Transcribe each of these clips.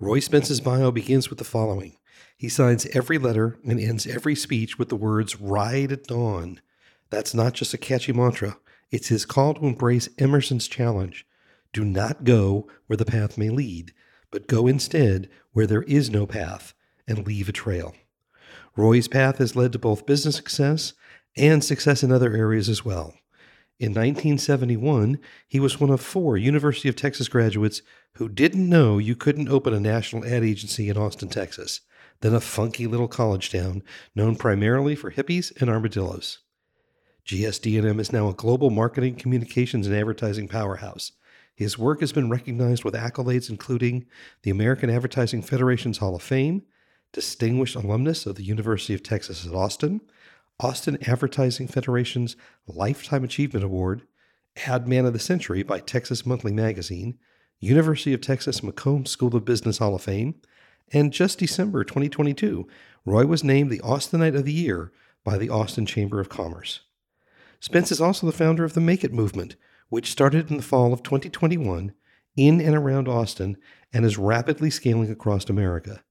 Roy Spence's bio begins with the following He signs every letter and ends every speech with the words Ride at Dawn. That's not just a catchy mantra, it's his call to embrace Emerson's challenge do not go where the path may lead, but go instead where there is no path and leave a trail. Roy's path has led to both business success and success in other areas as well. In 1971, he was one of four University of Texas graduates who didn't know you couldn't open a national ad agency in Austin, Texas, then a funky little college town known primarily for hippies and armadillos. GSD&M is now a global marketing, communications, and advertising powerhouse. His work has been recognized with accolades including the American Advertising Federation's Hall of Fame, Distinguished Alumnus of the University of Texas at Austin, Austin Advertising Federation's Lifetime Achievement Award, Ad Man of the Century by Texas Monthly Magazine, University of Texas McCombs School of Business Hall of Fame, and just December 2022, Roy was named the Austinite of the Year by the Austin Chamber of Commerce. Spence is also the founder of the Make It movement, which started in the fall of 2021 in and around Austin and is rapidly scaling across America.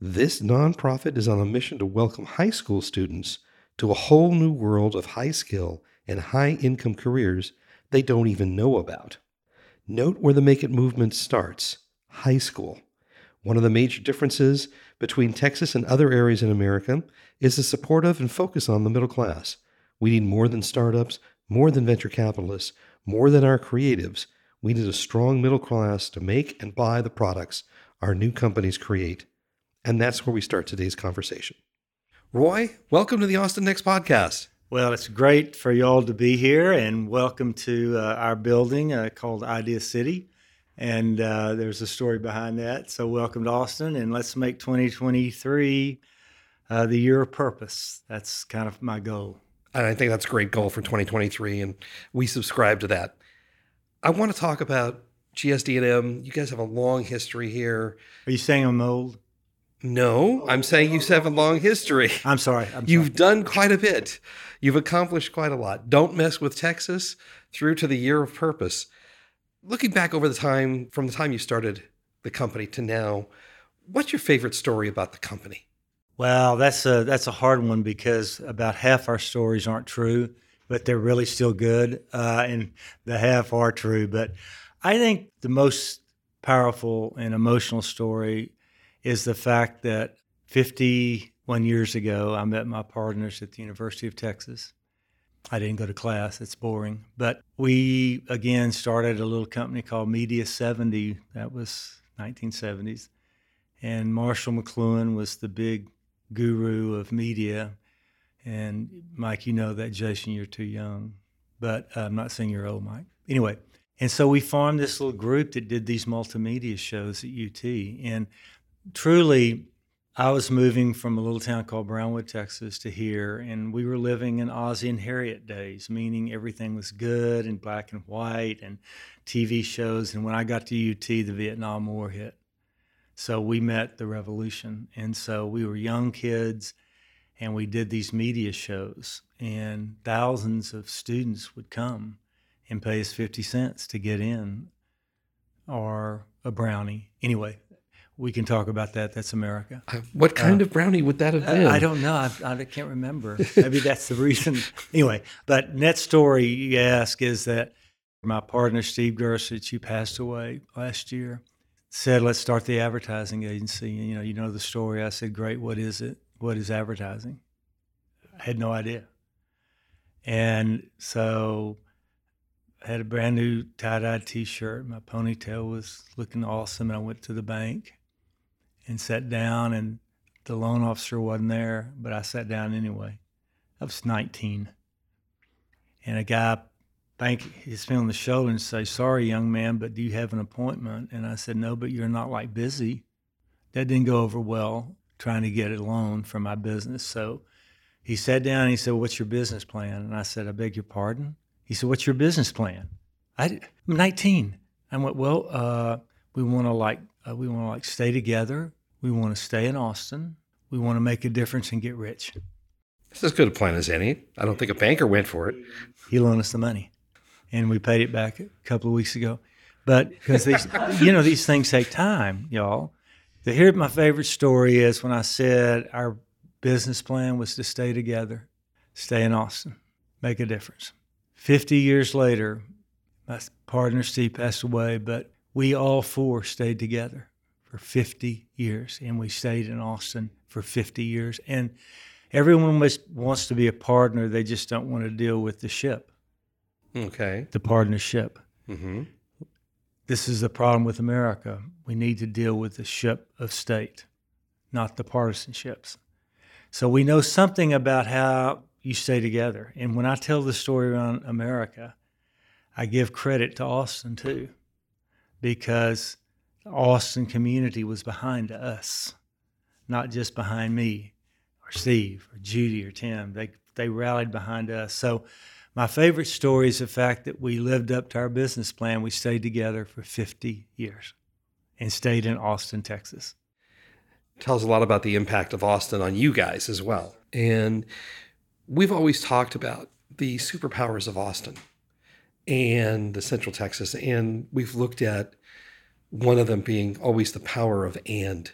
This nonprofit is on a mission to welcome high school students to a whole new world of high skill and high income careers they don't even know about. Note where the Make It movement starts high school. One of the major differences between Texas and other areas in America is the support of and focus on the middle class. We need more than startups, more than venture capitalists, more than our creatives. We need a strong middle class to make and buy the products our new companies create. And that's where we start today's conversation. Roy, welcome to the Austin Next podcast. Well, it's great for y'all to be here, and welcome to uh, our building uh, called Idea City. And uh, there's a story behind that. So, welcome to Austin, and let's make 2023 uh, the year of purpose. That's kind of my goal. And I think that's a great goal for 2023, and we subscribe to that. I want to talk about GSD&M. You guys have a long history here. Are you saying I'm old? No, I'm saying you have a long history. I'm sorry. I'm You've sorry. done quite a bit. You've accomplished quite a lot. Don't mess with Texas through to the year of purpose. Looking back over the time from the time you started the company to now, what's your favorite story about the company? Well, that's a that's a hard one because about half our stories aren't true, but they're really still good, uh, and the half are true. But I think the most powerful and emotional story is the fact that 51 years ago, I met my partners at the University of Texas. I didn't go to class, it's boring. But we, again, started a little company called Media 70. That was 1970s. And Marshall McLuhan was the big guru of media. And Mike, you know that, Jason, you're too young. But uh, I'm not saying you're old, Mike. Anyway, and so we formed this little group that did these multimedia shows at UT. And truly, I was moving from a little town called Brownwood, Texas, to here, and we were living in Ozzie and Harriet days, meaning everything was good and black and white and TV shows. And when I got to UT, the Vietnam War hit. So we met the revolution. And so we were young kids, and we did these media shows, and thousands of students would come and pay us 50 cents to get in or a brownie. Anyway, we can talk about that. That's America. Uh, what kind uh, of brownie would that have been? I, I don't know. I, I, can't remember. Maybe that's the reason. Anyway, but net story you ask is that my partner Steve Gurasich, who passed away last year, said, "Let's start the advertising agency." And, you know, you know the story. I said, "Great. What is it? What is advertising?" I had no idea. And so I had a brand new tie dye t shirt. My ponytail was looking awesome. And I went to the bank and sat down, and the loan officer wasn't there, but I sat down anyway. I was 19. And a guy bank hits me on the shoulder and say, "Sorry, young man, but do you have an appointment?" And I said, "No, but you're not like busy, that didn't go over well trying to get a loan for my business. So he sat down and he said, What's your business plan? And I said, I beg your pardon? He said, What's your business plan? I, am 19. I went, Well, uh, we want to like, uh, we want to like stay together. We want to stay in Austin. We want to make a difference and get rich. It's as good a plan as any. I don't think a banker went for it. He loaned us the money, and we paid it back a couple of weeks ago. But because these, you know, these things take time, y'all. The, here, my favorite story is when I said our business plan was to stay together, stay in Austin, make a difference. 50 years later, my partner Steve passed away, but we all four stayed together for 50 years, and we stayed in Austin for 50 years. And everyone wants to be a partner, they just don't want to deal with the ship. Okay. The partnership. Mm-hmm. This is the problem with America. We need to deal with the ship of state, not the partisanships. So we know something about how you stay together. And when I tell the story around America, I give credit to Austin too, because Austin community was behind us, not just behind me or Steve or Judy or Tim. They they rallied behind us. So my favorite story is the fact that we lived up to our business plan. We stayed together for 50 years and stayed in Austin, Texas. Tells a lot about the impact of Austin on you guys as well. And we've always talked about the superpowers of Austin and the Central Texas. And we've looked at one of them being always the power of and.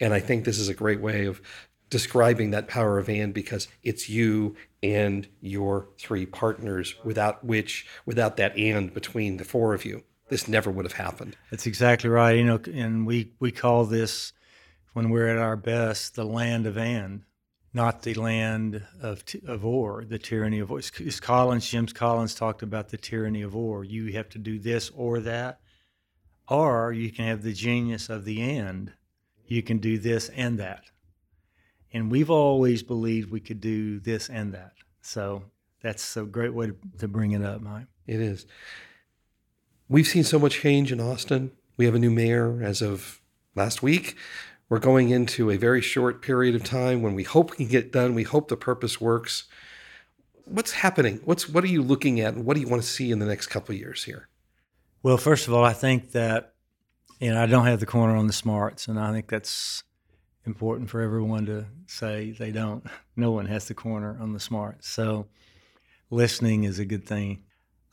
And I think this is a great way of describing that power of and because it's you and your three partners without which without that and between the four of you this never would have happened. That's exactly right. You know and we we call this when we're at our best the land of and not the land of of or the tyranny of or. Is collins james collins talked about the tyranny of or. You have to do this or that or you can have the genius of the end. you can do this and that and we've always believed we could do this and that. So that's a great way to, to bring it up, Mike. It is. We've seen so much change in Austin. We have a new mayor as of last week. We're going into a very short period of time when we hope we can get done. We hope the purpose works. What's happening? What's what are you looking at, and what do you want to see in the next couple years here? Well, first of all, I think that you know I don't have the corner on the smarts, and I think that's important for everyone to say they don't. No one has the corner on the smart. So listening is a good thing.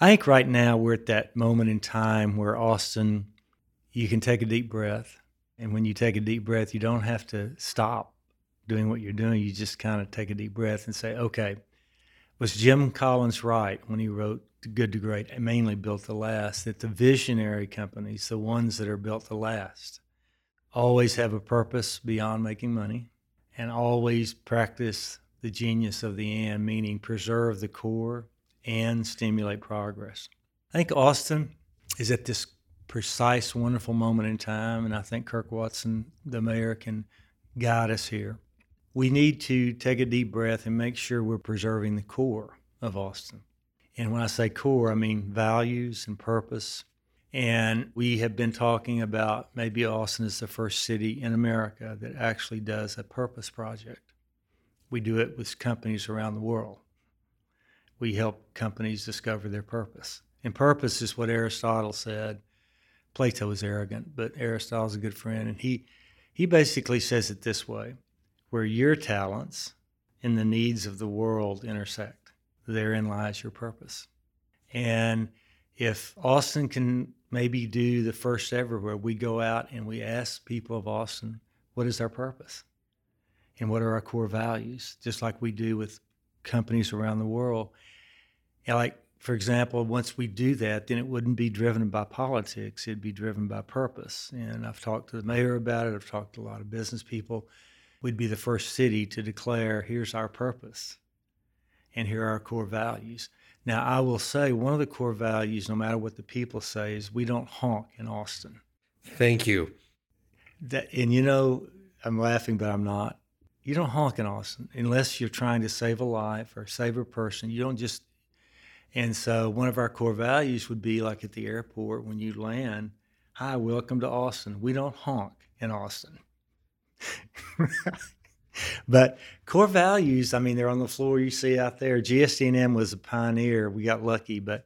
I think right now we're at that moment in time where Austin, you can take a deep breath. And when you take a deep breath, you don't have to stop doing what you're doing. You just kind of take a deep breath and say, okay, was Jim Collins right when he wrote Good to Great and mainly Built to Last? That the visionary companies, the ones that are built to last, always have a purpose beyond making money and always practice the genius of the and, meaning preserve the core and stimulate progress. I think Austin is at this precise, wonderful moment in time, and I think Kirk Watson, the mayor, can guide us here. We need to take a deep breath and make sure we're preserving the core of Austin. And when I say core, I mean values and purpose and we have been talking about maybe Austin is the first city in America that actually does a purpose project. We do it with companies around the world. We help companies discover their purpose. And purpose is what Aristotle said. Plato was arrogant, but Aristotle's a good friend. And he, he basically says it this way where your talents and the needs of the world intersect, therein lies your purpose. And if Austin can maybe do the first ever where we go out and we ask people of Austin, what is our purpose? And what are our core values? Just like we do with companies around the world. And like, for example, once we do that, then it wouldn't be driven by politics, it'd be driven by purpose. And I've talked to the mayor about it, I've talked to a lot of business people. We'd be the first city to declare, here's our purpose, and here are our core values. Now, I will say one of the core values, no matter what the people say, is we don't honk in Austin. Thank you. That, and you know, I'm laughing, but I'm not. You don't honk in Austin unless you're trying to save a life or save a person. You don't just. And so, one of our core values would be like at the airport when you land, Hi, welcome to Austin. We don't honk in Austin. but core values, I mean, they're on the floor you see out there. GSD&M was a pioneer. We got lucky, but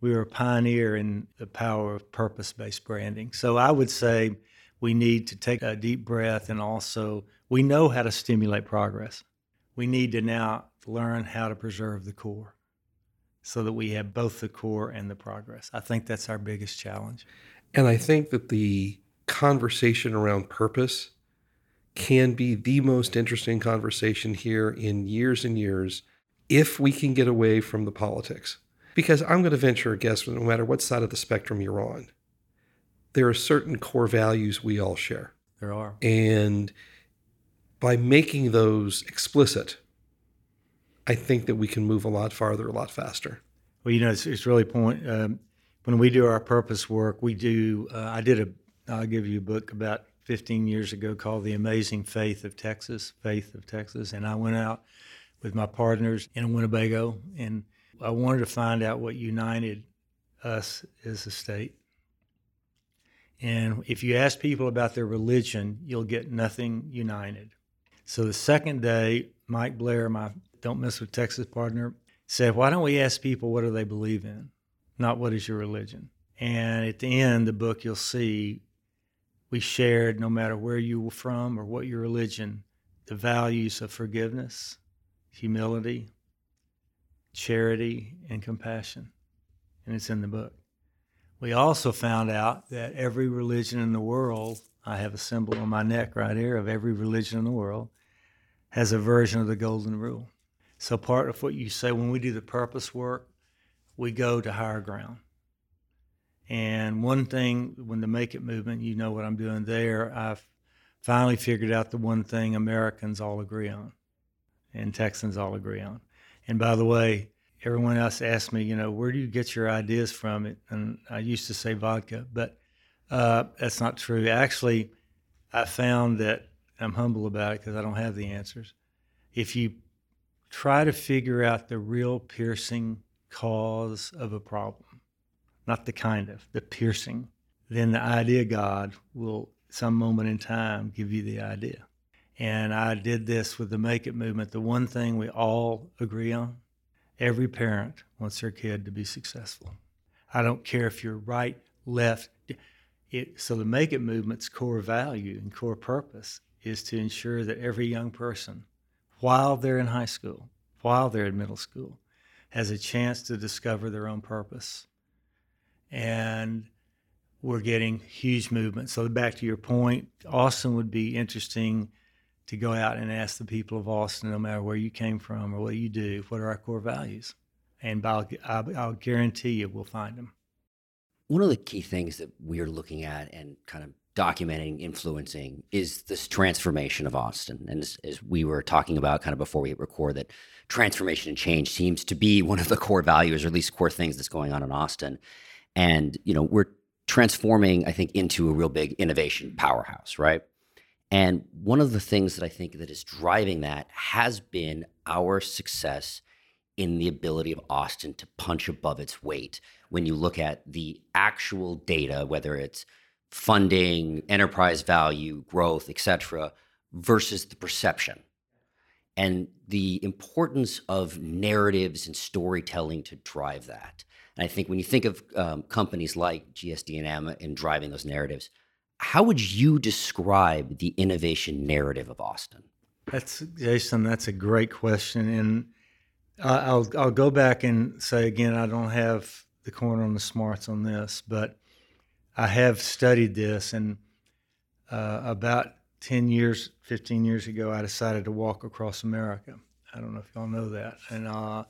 we were a pioneer in the power of purpose-based branding. So I would say we need to take a deep breath and also we know how to stimulate progress. We need to now learn how to preserve the core so that we have both the core and the progress. I think that's our biggest challenge. And I think that the conversation around purpose can be the most interesting conversation here in years and years if we can get away from the politics. Because I'm going to venture a guess, no matter what side of the spectrum you're on, there are certain core values we all share. There are. And by making those explicit, I think that we can move a lot farther, a lot faster. Well, you know, it's, it's really point. Um, when we do our purpose work, we do. Uh, I did a. I'll give you a book about 15 years ago called The Amazing Faith of Texas, Faith of Texas. And I went out with my partners in Winnebago and I wanted to find out what united us as a state. And if you ask people about their religion, you'll get nothing united. So the second day, Mike Blair, my Don't Mess with Texas partner, said, Why don't we ask people what do they believe in? Not what is your religion? And at the end, the book, you'll see we shared, no matter where you were from or what your religion, the values of forgiveness, humility, charity, and compassion. And it's in the book. We also found out that every religion in the world, I have a symbol on my neck right here of every religion in the world, has a version of the Golden Rule. So, part of what you say when we do the purpose work, we go to higher ground. And one thing, when the Make It movement, you know what I'm doing there, I've finally figured out the one thing Americans all agree on and Texans all agree on. And by the way, everyone else asks me, you know, where do you get your ideas from? It, and I used to say vodka, but uh, that's not true. Actually, I found that I'm humble about it because I don't have the answers. If you try to figure out the real piercing cause of a problem, not the kind of, the piercing, then the idea God will, some moment in time, give you the idea. And I did this with the Make It movement. The one thing we all agree on every parent wants their kid to be successful. I don't care if you're right, left. It, so the Make It movement's core value and core purpose is to ensure that every young person, while they're in high school, while they're in middle school, has a chance to discover their own purpose and we're getting huge movement. So back to your point, Austin would be interesting to go out and ask the people of Austin, no matter where you came from or what you do, what are our core values? And I'll, I'll, guarantee you we'll find them. One of the key things that we're looking at and kind of documenting, influencing is this transformation of Austin. And as, as, we were talking about kind of before we record, that transformation and change seems to be one of the core values, or at least core things that's going on in Austin and you know we're transforming i think into a real big innovation powerhouse right? And one of the things that i think that is driving that has been our success in the ability of austin to punch above its weight when you look at the actual data whether it's funding enterprise value growth et cetera versus the perception. And the importance of narratives and storytelling to drive that and I think when you think of um, companies like GSD&M and driving those narratives, how would you describe the innovation narrative of Austin? That's Jason. That's a great question, and I'll I'll go back and say again, I don't have the corner on the smarts on this, but I have studied this, and uh, about ten years, fifteen years ago, I decided to walk across America. I don't know if y'all know that, and uh,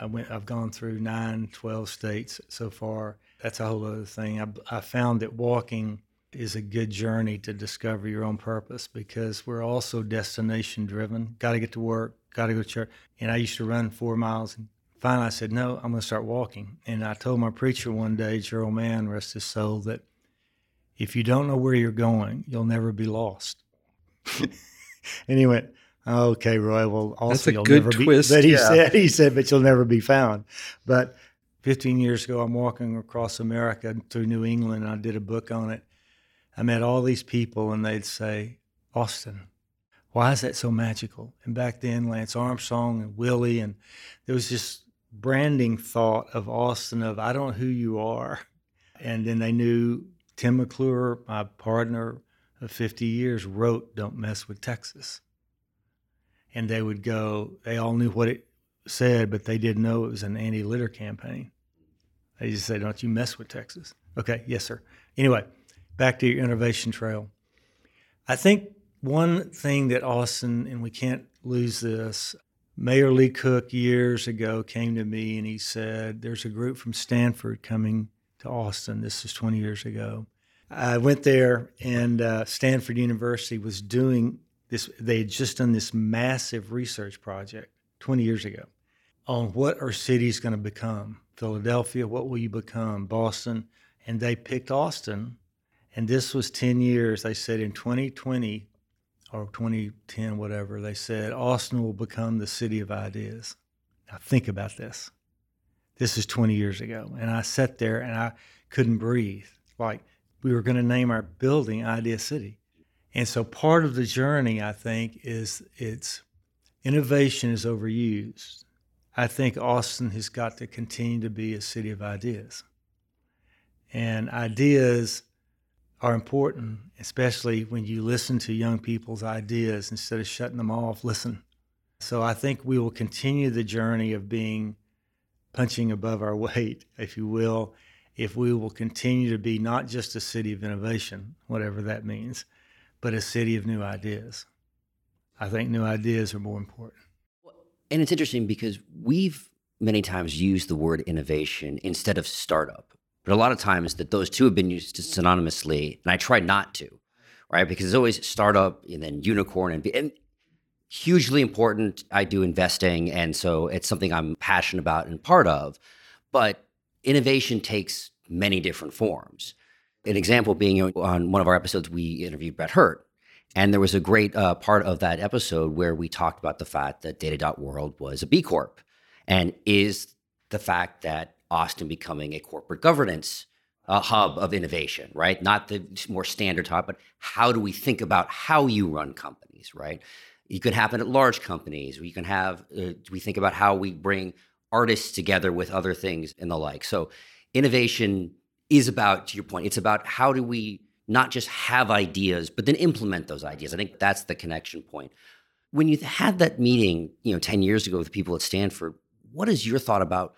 I went. I've gone through nine, 12 states so far. That's a whole other thing. I, I found that walking is a good journey to discover your own purpose because we're also destination driven. Got to get to work. Got to go to church. And I used to run four miles. And finally, I said, "No, I'm going to start walking." And I told my preacher one day, Gerald Mann, rest his soul, that if you don't know where you're going, you'll never be lost. and he went, Okay, Roy. Well, also That's a you'll good never twist. be. But he yeah. said he said, but you'll never be found. But 15 years ago, I'm walking across America through New England, and I did a book on it. I met all these people, and they'd say, Austin. Why is that so magical? And back then, Lance Armstrong and Willie, and there was this branding thought of Austin of I don't know who you are. And then they knew Tim McClure, my partner of 50 years, wrote Don't Mess with Texas. And they would go, they all knew what it said, but they didn't know it was an anti litter campaign. They just said, Don't you mess with Texas. Okay, yes, sir. Anyway, back to your innovation trail. I think one thing that Austin, and we can't lose this, Mayor Lee Cooke years ago came to me and he said, There's a group from Stanford coming to Austin. This is 20 years ago. I went there, and uh, Stanford University was doing this. They had just done this massive research project 20 years ago on what our cities going to become. Philadelphia, what will you become? Boston. And they picked Austin. And this was 10 years. They said in 2020 or 2010, whatever, they said Austin will become the city of ideas. Now, think about this. This is 20 years ago. And I sat there and I couldn't breathe. Like, we were going to name our building Idea City. And so part of the journey, I think, is it's innovation is overused. I think Austin has got to continue to be a city of ideas. And ideas are important, especially when you listen to young people's ideas instead of shutting them off, listen. So I think we will continue the journey of being punching above our weight, if you will, if we will continue to be not just a city of innovation, whatever that means, but a city of new ideas. I think new ideas are more important. And it's interesting because we've many times used the word innovation instead of startup. But a lot of times that those two have been used synonymously, and I try not to, right? Because it's always startup and then unicorn and, and hugely important. I do investing, and so it's something I'm passionate about and part of. But innovation takes many different forms. An example being on one of our episodes, we interviewed Brett Hurt. And there was a great uh, part of that episode where we talked about the fact that Data.World was a B Corp and is the fact that Austin becoming a corporate governance uh, hub of innovation, right? Not the more standard type, but how do we think about how you run companies, right? It could happen at large companies. We can have, uh, we think about how we bring artists together with other things and the like. So innovation is about, to your point, it's about how do we not just have ideas, but then implement those ideas. I think that's the connection point. When you had that meeting, you know, 10 years ago with the people at Stanford, what is your thought about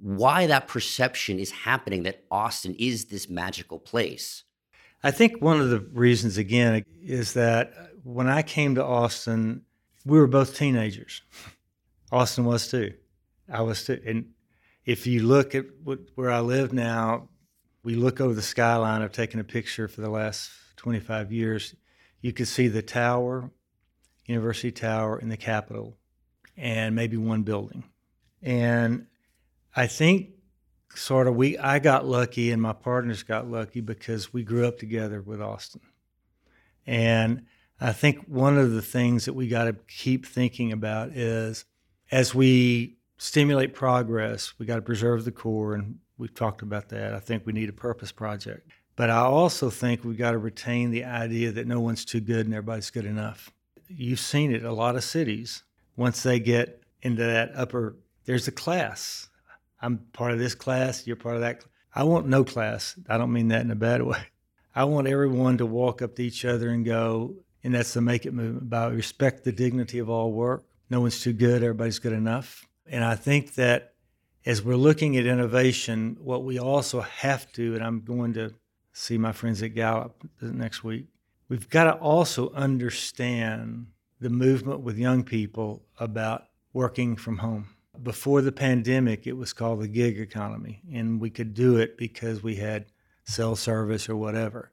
why that perception is happening that Austin is this magical place? I think one of the reasons, again, is that when I came to Austin, we were both teenagers. Austin was too. I was, too. and if you look at what, where I live now, we look over the skyline. I've taken a picture for the last 25 years. You could see the tower, University Tower, and the Capitol, and maybe one building. And I think sort of we I got lucky and my partners got lucky because we grew up together with Austin. And I think one of the things that we got to keep thinking about is as we stimulate progress, we got to preserve the core, and we've talked about that. I think we need a purpose project. But I also think we've got to retain the idea that no one's too good and everybody's good enough. You've seen it a lot of cities. Once they get into that upper, there's a class. I'm part of this class, you're part of that. I want no class. I don't mean that in a bad way. I want everyone to walk up to each other and go, and that's the make it movement about respect the dignity of all work. No one's too good, everybody's good enough. And I think that as we're looking at innovation, what we also have to, and I'm going to see my friends at Gallup next week, we've got to also understand the movement with young people about working from home. Before the pandemic, it was called the gig economy, and we could do it because we had cell service or whatever.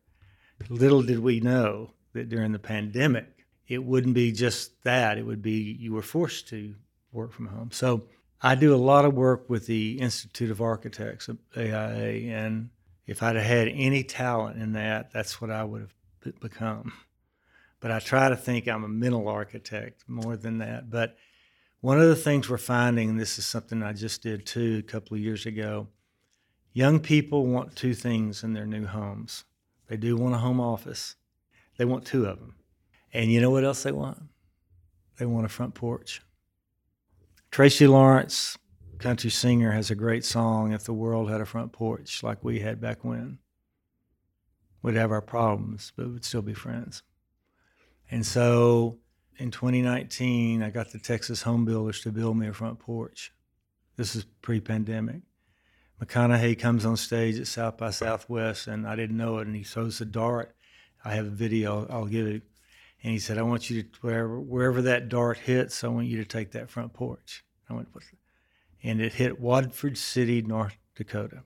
Little did we know that during the pandemic, it wouldn't be just that, it would be you were forced to work from home. So I do a lot of work with the Institute of Architects, AIA, and if I'd have had any talent in that, that's what I would have become. But I try to think I'm a mental architect more than that. But one of the things we're finding, and this is something I just did too a couple of years ago, young people want two things in their new homes. They do want a home office. They want two of them. And you know what else they want? They want a front porch. Tracy Lawrence, country singer, has a great song, If the World Had a Front Porch, like we had back when. We'd have our problems, but we'd still be friends. And so in 2019, I got the Texas home builders to build me a front porch. This is pre pandemic. McConaughey comes on stage at South by Southwest, and I didn't know it, and he throws a dart. I have a video, I'll give it. And he said, I want you to, wherever, wherever that dart hits, I want you to take that front porch. I went, What's and it hit Watford City, North Dakota.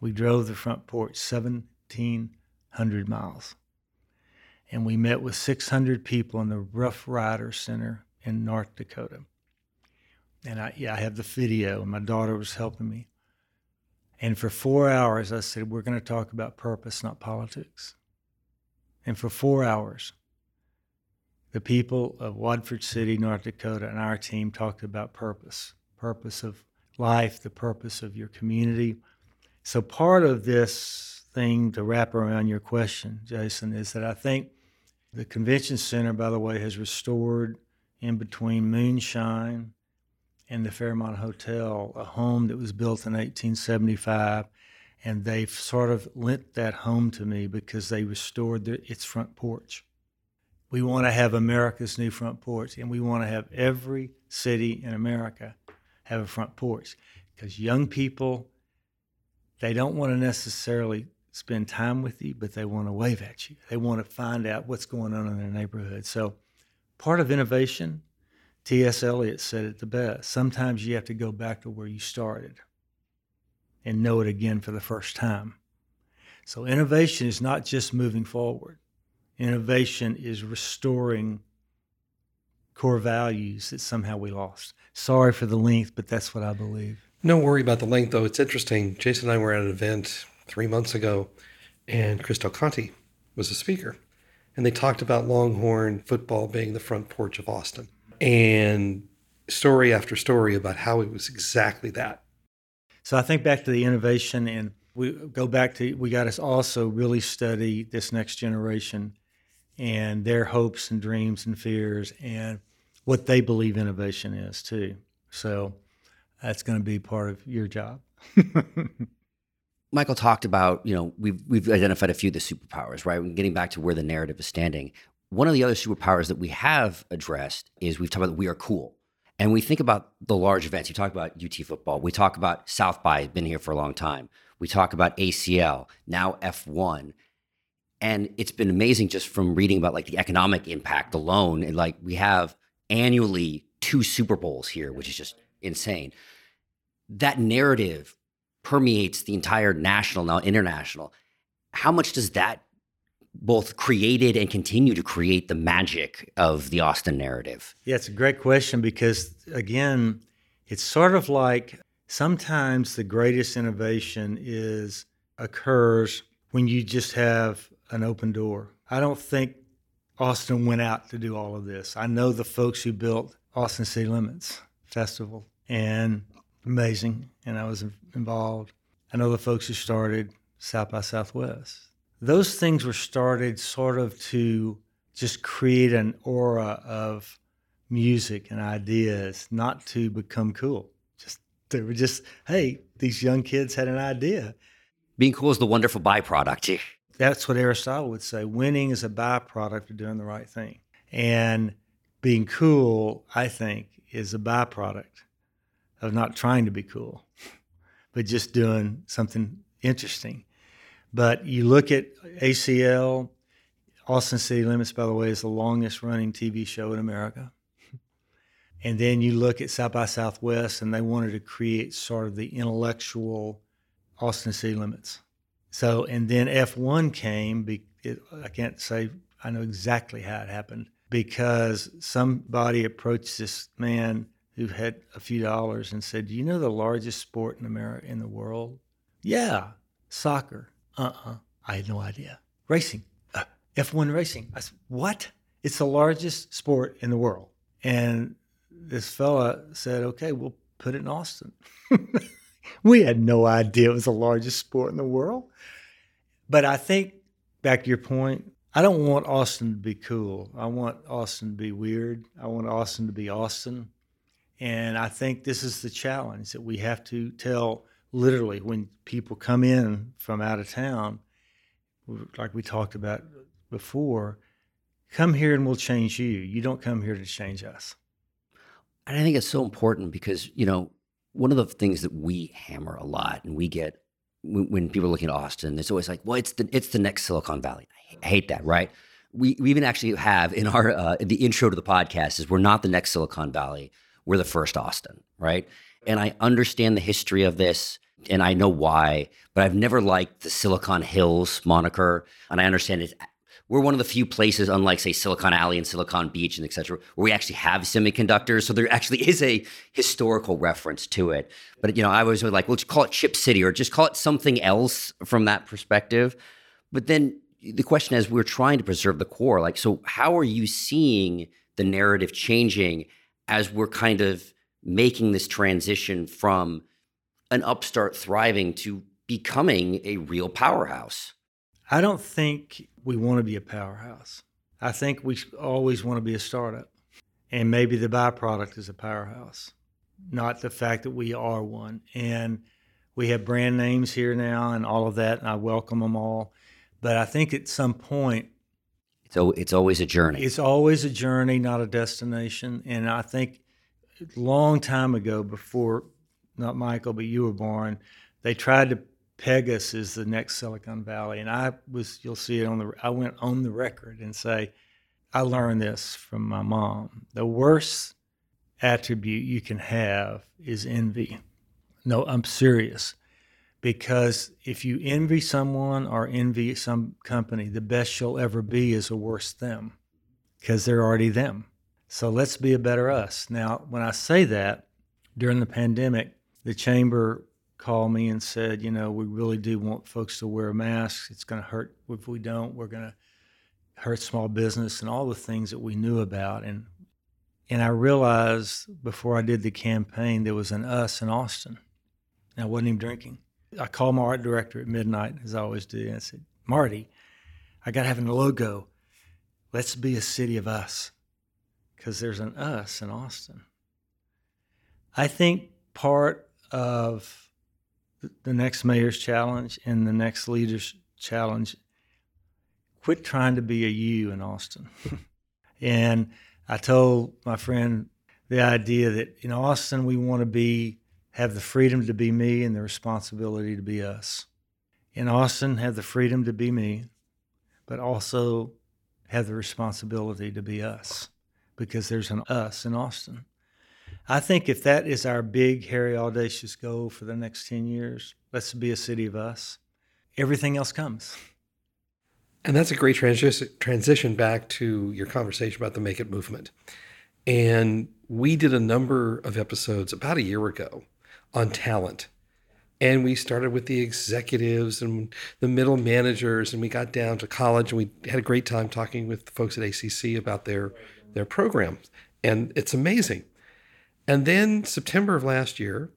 We drove the front porch 1,700 miles. And we met with 600 people in the Rough Rider Center in North Dakota. And I, yeah, I have the video, and my daughter was helping me. And for four hours, I said, We're going to talk about purpose, not politics. And for four hours, the people of Watford City, North Dakota, and our team talked about purpose purpose of life, the purpose of your community. So, part of this thing to wrap around your question, Jason, is that I think the convention center, by the way, has restored in between Moonshine and the Fairmont Hotel a home that was built in 1875. And they've sort of lent that home to me because they restored the, its front porch. We want to have America's new front porch, and we want to have every city in America have a front porch because young people they don't want to necessarily spend time with you but they want to wave at you. They want to find out what's going on in their neighborhood. So part of innovation ts eliot said it the best sometimes you have to go back to where you started and know it again for the first time. So innovation is not just moving forward innovation is restoring core values that somehow we lost Sorry for the length, but that's what I believe. No worry about the length, though. It's interesting. Jason and I were at an event three months ago, and Chris Conti was a speaker. And they talked about Longhorn football being the front porch of Austin. And story after story about how it was exactly that. So I think back to the innovation, and we go back to we got to also really study this next generation and their hopes and dreams and fears. And what they believe innovation is too. So that's going to be part of your job. Michael talked about, you know, we've we've identified a few of the superpowers, right? And getting back to where the narrative is standing. One of the other superpowers that we have addressed is we've talked about we are cool. And we think about the large events. You talk about UT football. We talk about South by, been here for a long time. We talk about ACL, now F1. And it's been amazing just from reading about like the economic impact alone. And like we have annually two Super Bowls here, which is just insane. That narrative permeates the entire national, now international. How much does that both created and continue to create the magic of the Austin narrative? Yeah, it's a great question because, again, it's sort of like sometimes the greatest innovation is occurs when you just have an open door. I don't think Austin went out to do all of this. I know the folks who built Austin City Limits Festival, and amazing, and I was involved. I know the folks who started South by Southwest. Those things were started sort of to just create an aura of music and ideas, not to become cool. Just they were just, hey, these young kids had an idea. Being cool is the wonderful byproduct. That's what Aristotle would say. Winning is a byproduct of doing the right thing. And being cool, I think, is a byproduct of not trying to be cool, but just doing something interesting. But you look at ACL, Austin City Limits, by the way, is the longest running TV show in America. And then you look at South by Southwest, and they wanted to create sort of the intellectual Austin City Limits. So, and then F1 came. Be, it, I can't say I know exactly how it happened because somebody approached this man who had a few dollars and said, "Do you know the largest sport in America in the world?" Yeah, soccer. Uh-uh. I had no idea. Racing. Uh, F1 racing. I said, "What? It's the largest sport in the world." And this fella said, "Okay, we'll put it in Austin." we had no idea it was the largest sport in the world. But I think back to your point, I don't want Austin to be cool. I want Austin to be weird. I want Austin to be Austin. And I think this is the challenge that we have to tell literally when people come in from out of town, like we talked about before, come here and we'll change you. You don't come here to change us. And I think it's so important because, you know, one of the things that we hammer a lot and we get when, when people are looking at Austin, it's always like, well, it's the, it's the next Silicon Valley. I hate that, right? We, we even actually have in our uh, the intro to the podcast is we're not the next Silicon Valley. We're the first Austin, right? And I understand the history of this and I know why, but I've never liked the Silicon Hills moniker. And I understand it. We're one of the few places, unlike say Silicon Alley and Silicon Beach and et cetera, where we actually have semiconductors. So there actually is a historical reference to it. But you know, I was like, well, just call it Chip City or just call it something else from that perspective. But then the question is, we're trying to preserve the core. Like, so how are you seeing the narrative changing as we're kind of making this transition from an upstart thriving to becoming a real powerhouse? I don't think we want to be a powerhouse. I think we always want to be a startup. And maybe the byproduct is a powerhouse, not the fact that we are one. And we have brand names here now and all of that, and I welcome them all. But I think at some point, so it's always a journey. It's always a journey, not a destination. And I think a long time ago, before not Michael, but you were born, they tried to peg is the next Silicon Valley. And I was, you'll see it on the, I went on the record and say, I learned this from my mom. The worst attribute you can have is envy. No, I'm serious because if you envy someone or envy some company, the best you'll ever be is a worse them because they're already them. So let's be a better us. Now, when I say that during the pandemic, the chamber called me and said, you know, we really do want folks to wear masks. It's going to hurt if we don't. We're going to hurt small business and all the things that we knew about. And and I realized before I did the campaign there was an us in Austin. And I wasn't even drinking. I called my art director at midnight, as I always do, and I said, Marty, I got to have a logo. Let's be a city of us, because there's an us in Austin. I think part of the next mayor's challenge and the next leader's challenge quit trying to be a you in Austin. and I told my friend the idea that in Austin we want to be have the freedom to be me and the responsibility to be us. In Austin, have the freedom to be me, but also have the responsibility to be us because there's an us in Austin. I think if that is our big, hairy, audacious goal for the next 10 years, let's be a city of us. Everything else comes. And that's a great transi- transition back to your conversation about the Make It movement. And we did a number of episodes about a year ago on talent. And we started with the executives and the middle managers, and we got down to college, and we had a great time talking with the folks at ACC about their their programs. And it's amazing. And then September of last year,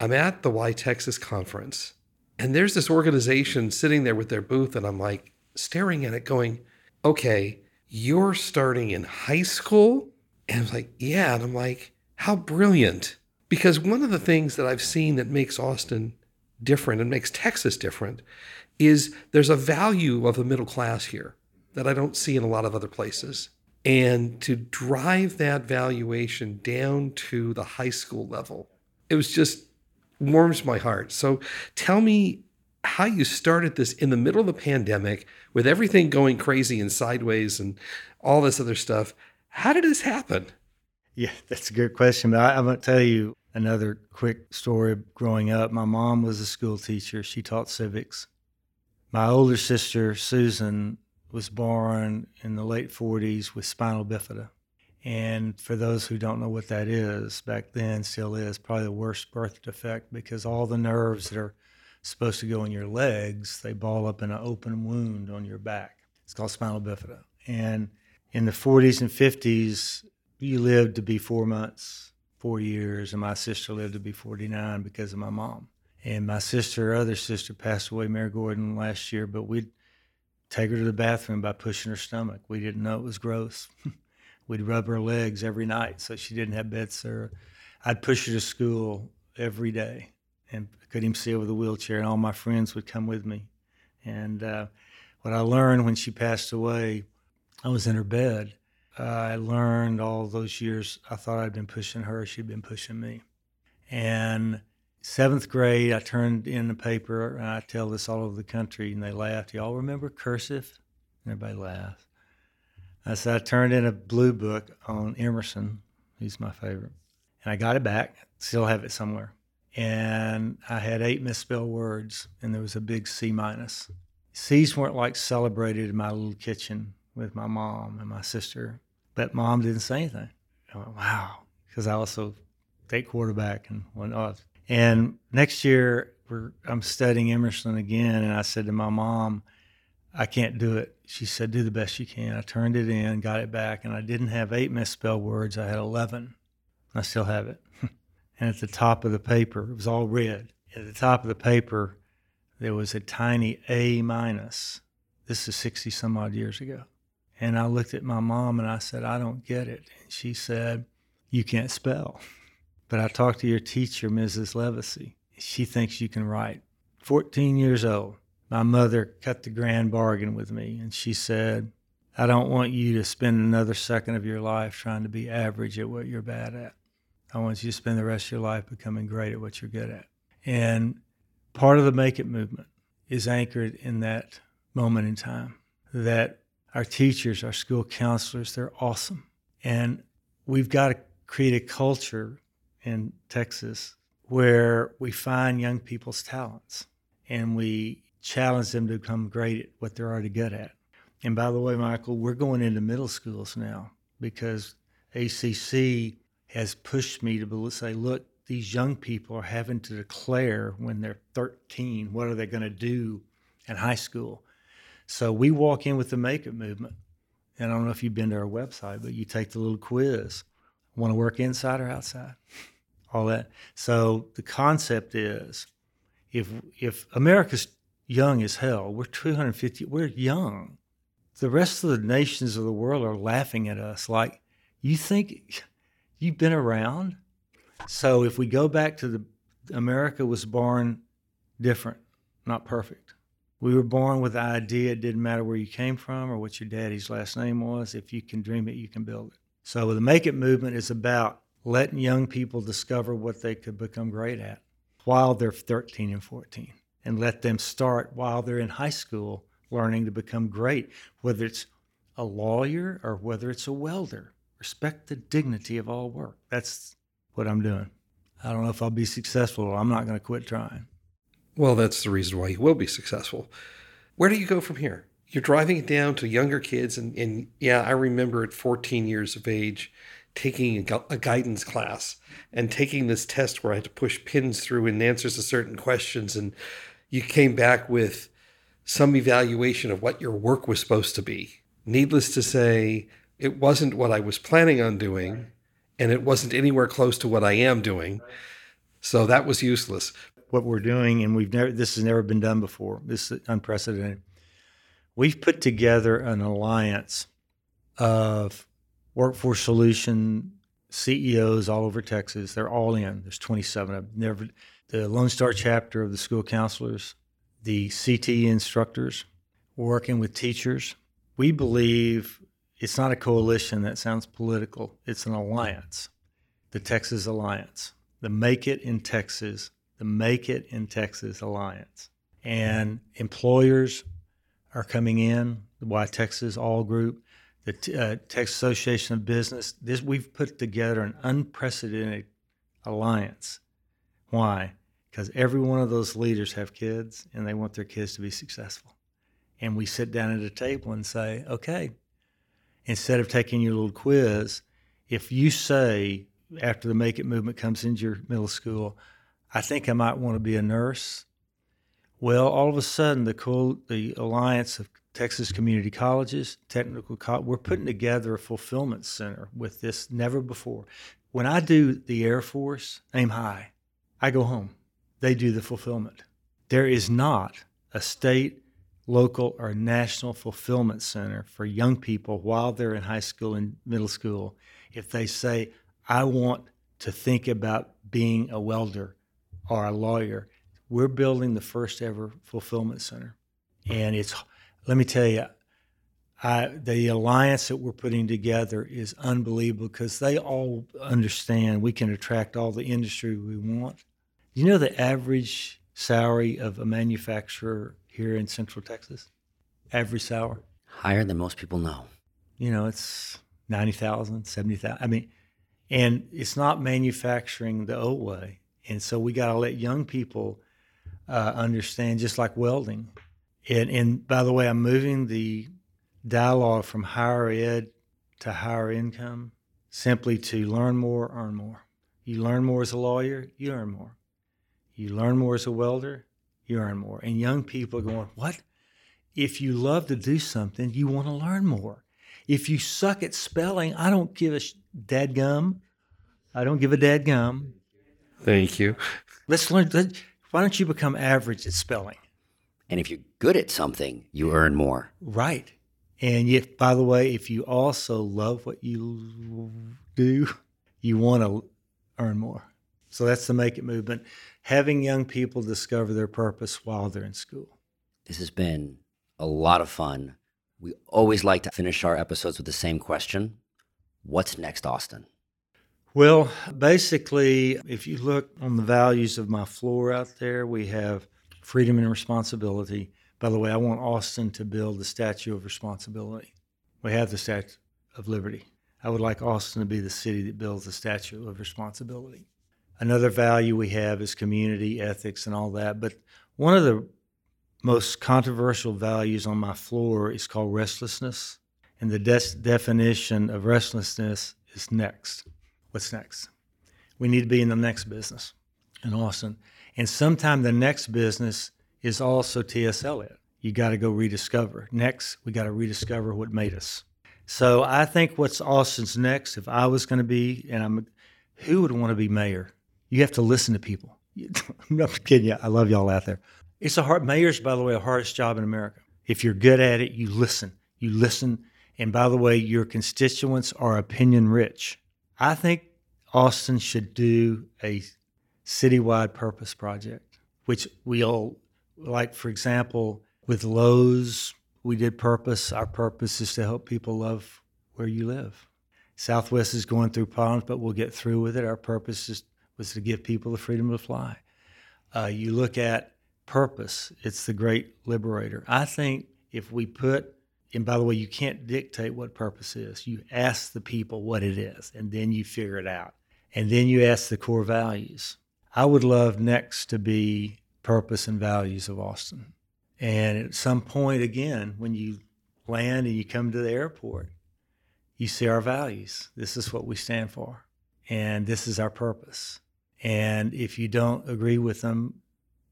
I'm at the Y Texas conference, and there's this organization sitting there with their booth, and I'm like staring at it, going, "Okay, you're starting in high school," and I was like, "Yeah," and I'm like, "How brilliant!" Because one of the things that I've seen that makes Austin different and makes Texas different is there's a value of the middle class here that I don't see in a lot of other places. And to drive that valuation down to the high school level, it was just warms my heart. So tell me how you started this in the middle of the pandemic with everything going crazy and sideways and all this other stuff. How did this happen? Yeah, that's a good question. But I, I'm going to tell you Another quick story growing up my mom was a school teacher, she taught civics. My older sister, Susan, was born in the late 40s with spinal bifida. And for those who don't know what that is, back then still is probably the worst birth defect because all the nerves that are supposed to go in your legs, they ball up in an open wound on your back. It's called spinal bifida. And in the 40s and 50s, you lived to be four months four years, and my sister lived to be 49 because of my mom. And my sister, other sister, passed away, Mary Gordon, last year. But we take her to the bathroom by pushing her stomach. We didn't know it was gross. We'd rub her legs every night so she didn't have bed sore. I'd push her to school every day and couldn't even see over the wheelchair, and all my friends would come with me. And uh, what I learned when she passed away, I was in her bed. Uh, I learned all those years I thought I'd been pushing her, she'd been pushing me. And seventh grade, I turned in the paper, and I tell this all over the country, and they laughed. Y'all remember cursive? Everybody laughed. I said I turned in a blue book on Emerson. He's my favorite, and I got it back. Still have it somewhere. And I had eight misspelled words, and there was a big C minus. C's weren't like celebrated in my little kitchen with my mom and my sister, but mom didn't say anything. I went, wow, because I also take quarterback and whatnot. And next year, I'm studying Emerson again, and I said to my mom, I can't do it. She said, do the best you can. I turned it in, got it back, and I didn't have eight misspelled words. I had 11. I still have it. and at the top of the paper, it was all red. At the top of the paper, there was a tiny A minus. This is 60 some odd years ago. And I looked at my mom and I said, I don't get it. And she said, You can't spell. But I talked to your teacher, Mrs. Levacy. She thinks you can write. 14 years old my mother cut the grand bargain with me and she said, I don't want you to spend another second of your life trying to be average at what you're bad at. I want you to spend the rest of your life becoming great at what you're good at. And part of the Make It movement is anchored in that moment in time that our teachers, our school counselors, they're awesome. And we've got to create a culture in Texas where we find young people's talents and we challenge them to become great at what they're already good at. And by the way, Michael, we're going into middle schools now because ACC has pushed me to say, look, these young people are having to declare when they're 13 what are they going to do in high school. So we walk in with the Make It movement. And I don't know if you've been to our website, but you take the little quiz. Want to work inside or outside? All that. So the concept is if if America's young as hell. We're 250, we're young. The rest of the nations of the world are laughing at us like, you think you've been around? So if we go back to the America was born different, not perfect. We were born with the idea it didn't matter where you came from or what your daddy's last name was. If you can dream it, you can build it. So the Make It movement is about letting young people discover what they could become great at while they're 13 and 14 and let them start while they're in high school learning to become great, whether it's a lawyer or whether it's a welder. Respect the dignity of all work. That's what I'm doing. I don't know if I'll be successful. I'm not going to quit trying. Well, that's the reason why you will be successful. Where do you go from here? You're driving it down to younger kids, and, and yeah, I remember at 14 years of age taking a, a guidance class and taking this test where I had to push pins through and answers to certain questions and you came back with some evaluation of what your work was supposed to be. Needless to say, it wasn't what I was planning on doing, and it wasn't anywhere close to what I am doing. So that was useless. What we're doing, and we've never this has never been done before. This is unprecedented. We've put together an alliance of workforce solution CEOs all over Texas. They're all in. There's 27 of them. Never the Lone Star chapter of the school counselors, the CTE instructors, working with teachers. We believe it's not a coalition that sounds political, it's an alliance, the Texas Alliance, the Make It in Texas, the Make It in Texas Alliance. And employers are coming in, the Why Texas All Group, the uh, Texas Association of Business. This we've put together an unprecedented alliance why? Because every one of those leaders have kids and they want their kids to be successful. And we sit down at a table and say, okay, instead of taking your little quiz, if you say after the Make It movement comes into your middle school, I think I might want to be a nurse. Well, all of a sudden, the cool, the Alliance of Texas Community Colleges, Technical College, we're putting together a fulfillment center with this never before. When I do the Air Force, aim high. I go home. They do the fulfillment. There is not a state local or national fulfillment center for young people while they're in high school and middle school if they say, I want to think about being a welder or a lawyer. We're building the first ever fulfillment center. And it's, let me tell you, I, the alliance that we're putting together is unbelievable because they all understand we can attract all the industry we want. You know the average salary of a manufacturer here in Central Texas? Average salary? Higher than most people know. You know, it's 90,000, 70,000. I mean, and it's not manufacturing the old way. And so we got to let young people uh, understand, just like welding. And, and by the way, I'm moving the dialogue from higher ed to higher income simply to learn more, earn more. You learn more as a lawyer, you earn more. You learn more as a welder, you earn more. And young people are going, What? If you love to do something, you want to learn more. If you suck at spelling, I don't give a sh- dad gum. I don't give a dad gum. Thank you. Let's learn. Let, why don't you become average at spelling? And if you're good at something, you earn more. Right. And yet, by the way, if you also love what you do, you want to earn more. So that's the Make It movement. Having young people discover their purpose while they're in school. This has been a lot of fun. We always like to finish our episodes with the same question What's next, Austin? Well, basically, if you look on the values of my floor out there, we have freedom and responsibility. By the way, I want Austin to build the Statue of Responsibility. We have the Statue of Liberty. I would like Austin to be the city that builds the Statue of Responsibility. Another value we have is community ethics and all that. But one of the most controversial values on my floor is called restlessness. And the des- definition of restlessness is next. What's next? We need to be in the next business in Austin. And sometime the next business is also T.S. Eliot. You got to go rediscover. Next, we got to rediscover what made us. So I think what's Austin's next, if I was going to be, and I'm, who would want to be mayor? You have to listen to people. I'm not kidding you. I love y'all out there. It's a hard, mayor's, by the way, the hardest job in America. If you're good at it, you listen. You listen. And by the way, your constituents are opinion rich. I think Austin should do a citywide purpose project, which we all like, for example, with Lowe's, we did purpose. Our purpose is to help people love where you live. Southwest is going through problems, but we'll get through with it. Our purpose is, was to give people the freedom to fly. Uh, you look at purpose, it's the great liberator. I think if we put, and by the way, you can't dictate what purpose is. You ask the people what it is, and then you figure it out. And then you ask the core values. I would love next to be purpose and values of Austin. And at some point, again, when you land and you come to the airport, you see our values. This is what we stand for, and this is our purpose. And if you don't agree with them,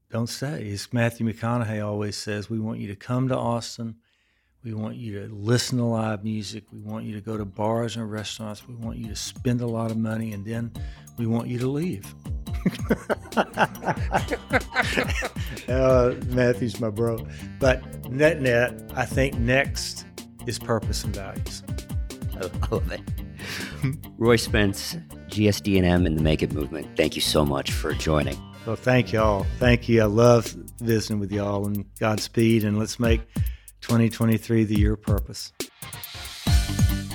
don't stay. As Matthew McConaughey always says, we want you to come to Austin. We want you to listen to live music. We want you to go to bars and restaurants. We want you to spend a lot of money, and then we want you to leave. uh, Matthew's my bro. But net net, I think next is purpose and values. I love it. Roy Spence, GSD&M and the Make It movement. Thank you so much for joining. Well, thank y'all. Thank you. I love visiting with y'all and Godspeed. And let's make 2023 the year of purpose.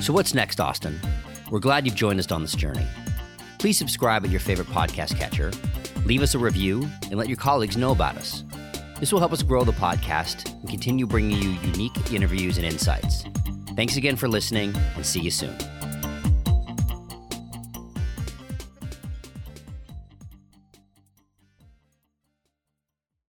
So, what's next, Austin? We're glad you've joined us on this journey. Please subscribe at your favorite podcast catcher, leave us a review, and let your colleagues know about us. This will help us grow the podcast and continue bringing you unique interviews and insights. Thanks again for listening, and see you soon.